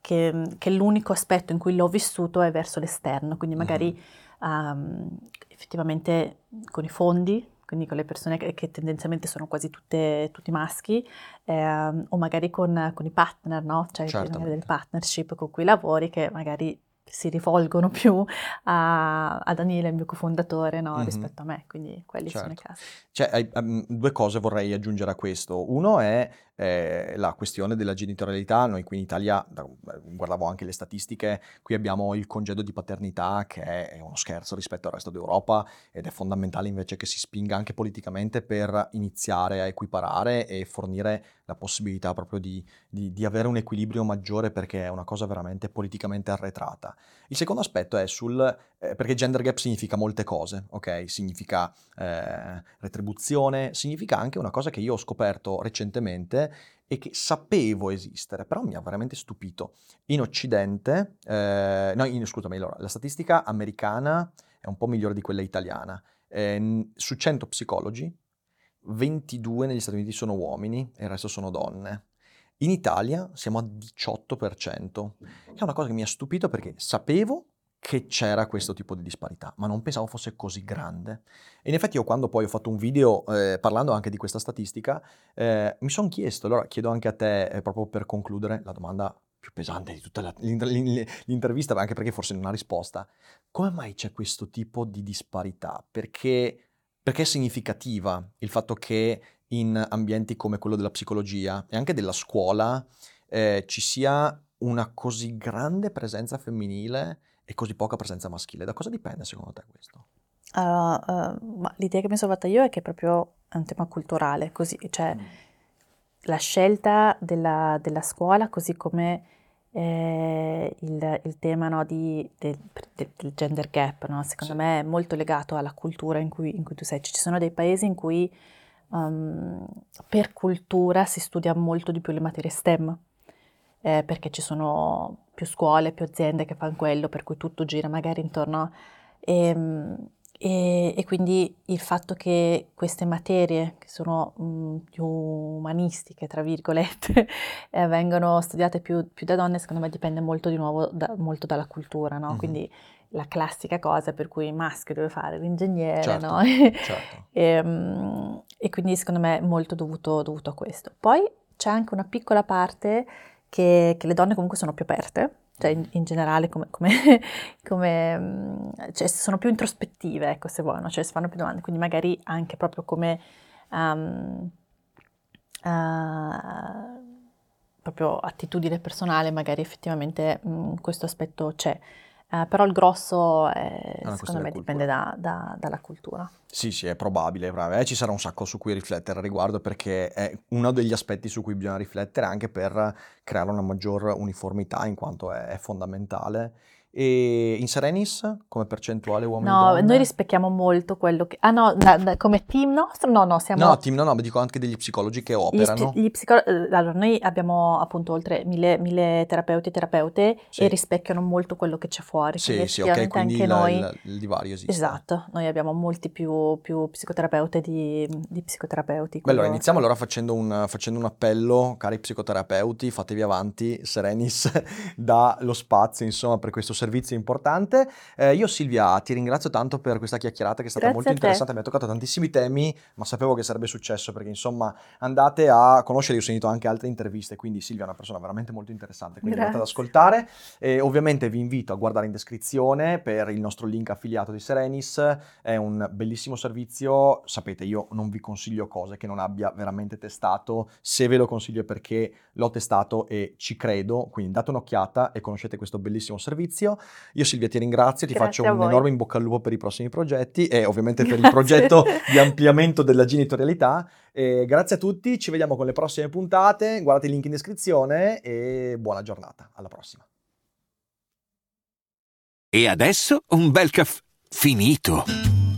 che, che, l'unico aspetto in cui l'ho vissuto è verso l'esterno, quindi magari mm-hmm. um, effettivamente con i fondi, quindi con le persone che, che tendenzialmente sono quasi tutte, tutti maschi, eh, o magari con, con, i partner, no? Cioè del partnership con cui lavori che magari si rivolgono più a, a Daniele, il mio cofondatore, no, mm-hmm. rispetto a me, quindi quelli certo. sono i certo. casi. Cioè, um, due cose vorrei aggiungere a questo. Uno è eh, la questione della genitorialità. Noi qui in Italia, da, guardavo anche le statistiche, qui abbiamo il congedo di paternità che è uno scherzo rispetto al resto d'Europa ed è fondamentale invece che si spinga anche politicamente per iniziare a equiparare e fornire la possibilità proprio di, di, di avere un equilibrio maggiore perché è una cosa veramente politicamente arretrata. Il secondo aspetto è sul, eh, perché gender gap significa molte cose, ok? Significa eh, retribuzione, significa anche una cosa che io ho scoperto recentemente e che sapevo esistere, però mi ha veramente stupito. In Occidente, eh, no, in, scusami, allora, la statistica americana è un po' migliore di quella italiana. Eh, su 100 psicologi, 22 negli Stati Uniti sono uomini e il resto sono donne. In Italia siamo a 18%, che è una cosa che mi ha stupito perché sapevo che c'era questo tipo di disparità, ma non pensavo fosse così grande. E in effetti io quando poi ho fatto un video eh, parlando anche di questa statistica, eh, mi sono chiesto, allora chiedo anche a te, eh, proprio per concludere la domanda più pesante di tutta la, [LAUGHS] l'intervista, anche perché forse non ha risposta, come mai c'è questo tipo di disparità? Perché, perché è significativa il fatto che in ambienti come quello della psicologia e anche della scuola eh, ci sia una così grande presenza femminile e così poca presenza maschile. Da cosa dipende secondo te questo? Uh, uh, l'idea che mi sono fatta io è che è proprio un tema culturale, così, cioè mm. la scelta della, della scuola, così come eh, il, il, tema no, di, del, del, gender gap, no? secondo sì. me è molto legato alla cultura in cui, in cui, tu sei. Ci sono dei paesi in cui um, per cultura si studia molto di più le materie STEM, eh, perché ci sono più scuole, più aziende che fanno quello, per cui tutto gira magari intorno a... Ehm, e, e, quindi il fatto che queste materie, che sono mh, mm, più umanistiche, tra virgolette, [LAUGHS] eh, vengono studiate più, più, da donne, secondo me dipende molto di nuovo da, molto dalla cultura, no? Mm-hmm. Quindi la classica cosa per cui il maschio deve fare l'ingegnere, certo, no? [LAUGHS] certo. e, um, e, quindi secondo me è molto dovuto, dovuto, a questo. Poi c'è anche una piccola parte che, che le donne comunque sono più aperte, cioè in, in generale come, come, [LAUGHS] come mm, cioè sono più introspettive, ecco se vogliono, cioè si fanno più domande, quindi magari anche proprio come um, uh, proprio attitudine personale, magari effettivamente um, questo aspetto c'è. Uh, però il grosso è, secondo me dipende da, da, dalla cultura. Sì, sì, è probabile, eh, ci sarà un sacco su cui riflettere al riguardo perché è uno degli aspetti su cui bisogna riflettere anche per creare una maggior uniformità in quanto è, è fondamentale e in Serenis come percentuale uomini No, donne? noi rispecchiamo molto quello che... Ah no, da, da, come team nostro? No, no, siamo... No, team no, no, ma dico anche degli psicologi che operano. Gli, gli psicolo... Eh, allora, noi abbiamo appunto oltre mille, mille terapeuti e terapeute sì. e rispecchiano molto quello che c'è fuori. Sì, sì, ok, quindi anche la, noi... il, il divario esiste. Esatto, noi abbiamo molti più, più psicoterapeute di, di psicoterapeuti. Beh, allora iniziamo allora facendo un, facendo un appello, cari psicoterapeuti, fatevi avanti, Serenis [LAUGHS] dà lo spazio insomma per questo servizio importante. Eh, io Silvia ti ringrazio tanto per questa chiacchierata che è stata Grazie molto interessante, mi ha toccato tantissimi temi, ma sapevo che sarebbe successo perché insomma andate a conoscere, io ho sentito anche altre interviste, quindi Silvia è una persona veramente molto interessante, quindi Grazie. andate ad ascoltare. E ovviamente vi invito a guardare in descrizione per il nostro link affiliato di Serenis, è un bellissimo servizio, sapete io non vi consiglio cose che non abbia veramente testato, se ve lo consiglio è perché l'ho testato e ci credo, quindi date un'occhiata e conoscete questo bellissimo servizio. Io Silvia ti ringrazio, ti Grazie faccio un enorme in bocca al lupo per i prossimi progetti e ovviamente per il progetto di ampliamento della genitorialità. E grazie a tutti, ci vediamo con le prossime puntate, guardate il link in descrizione e buona giornata, alla prossima. E adesso un bel caffè finito.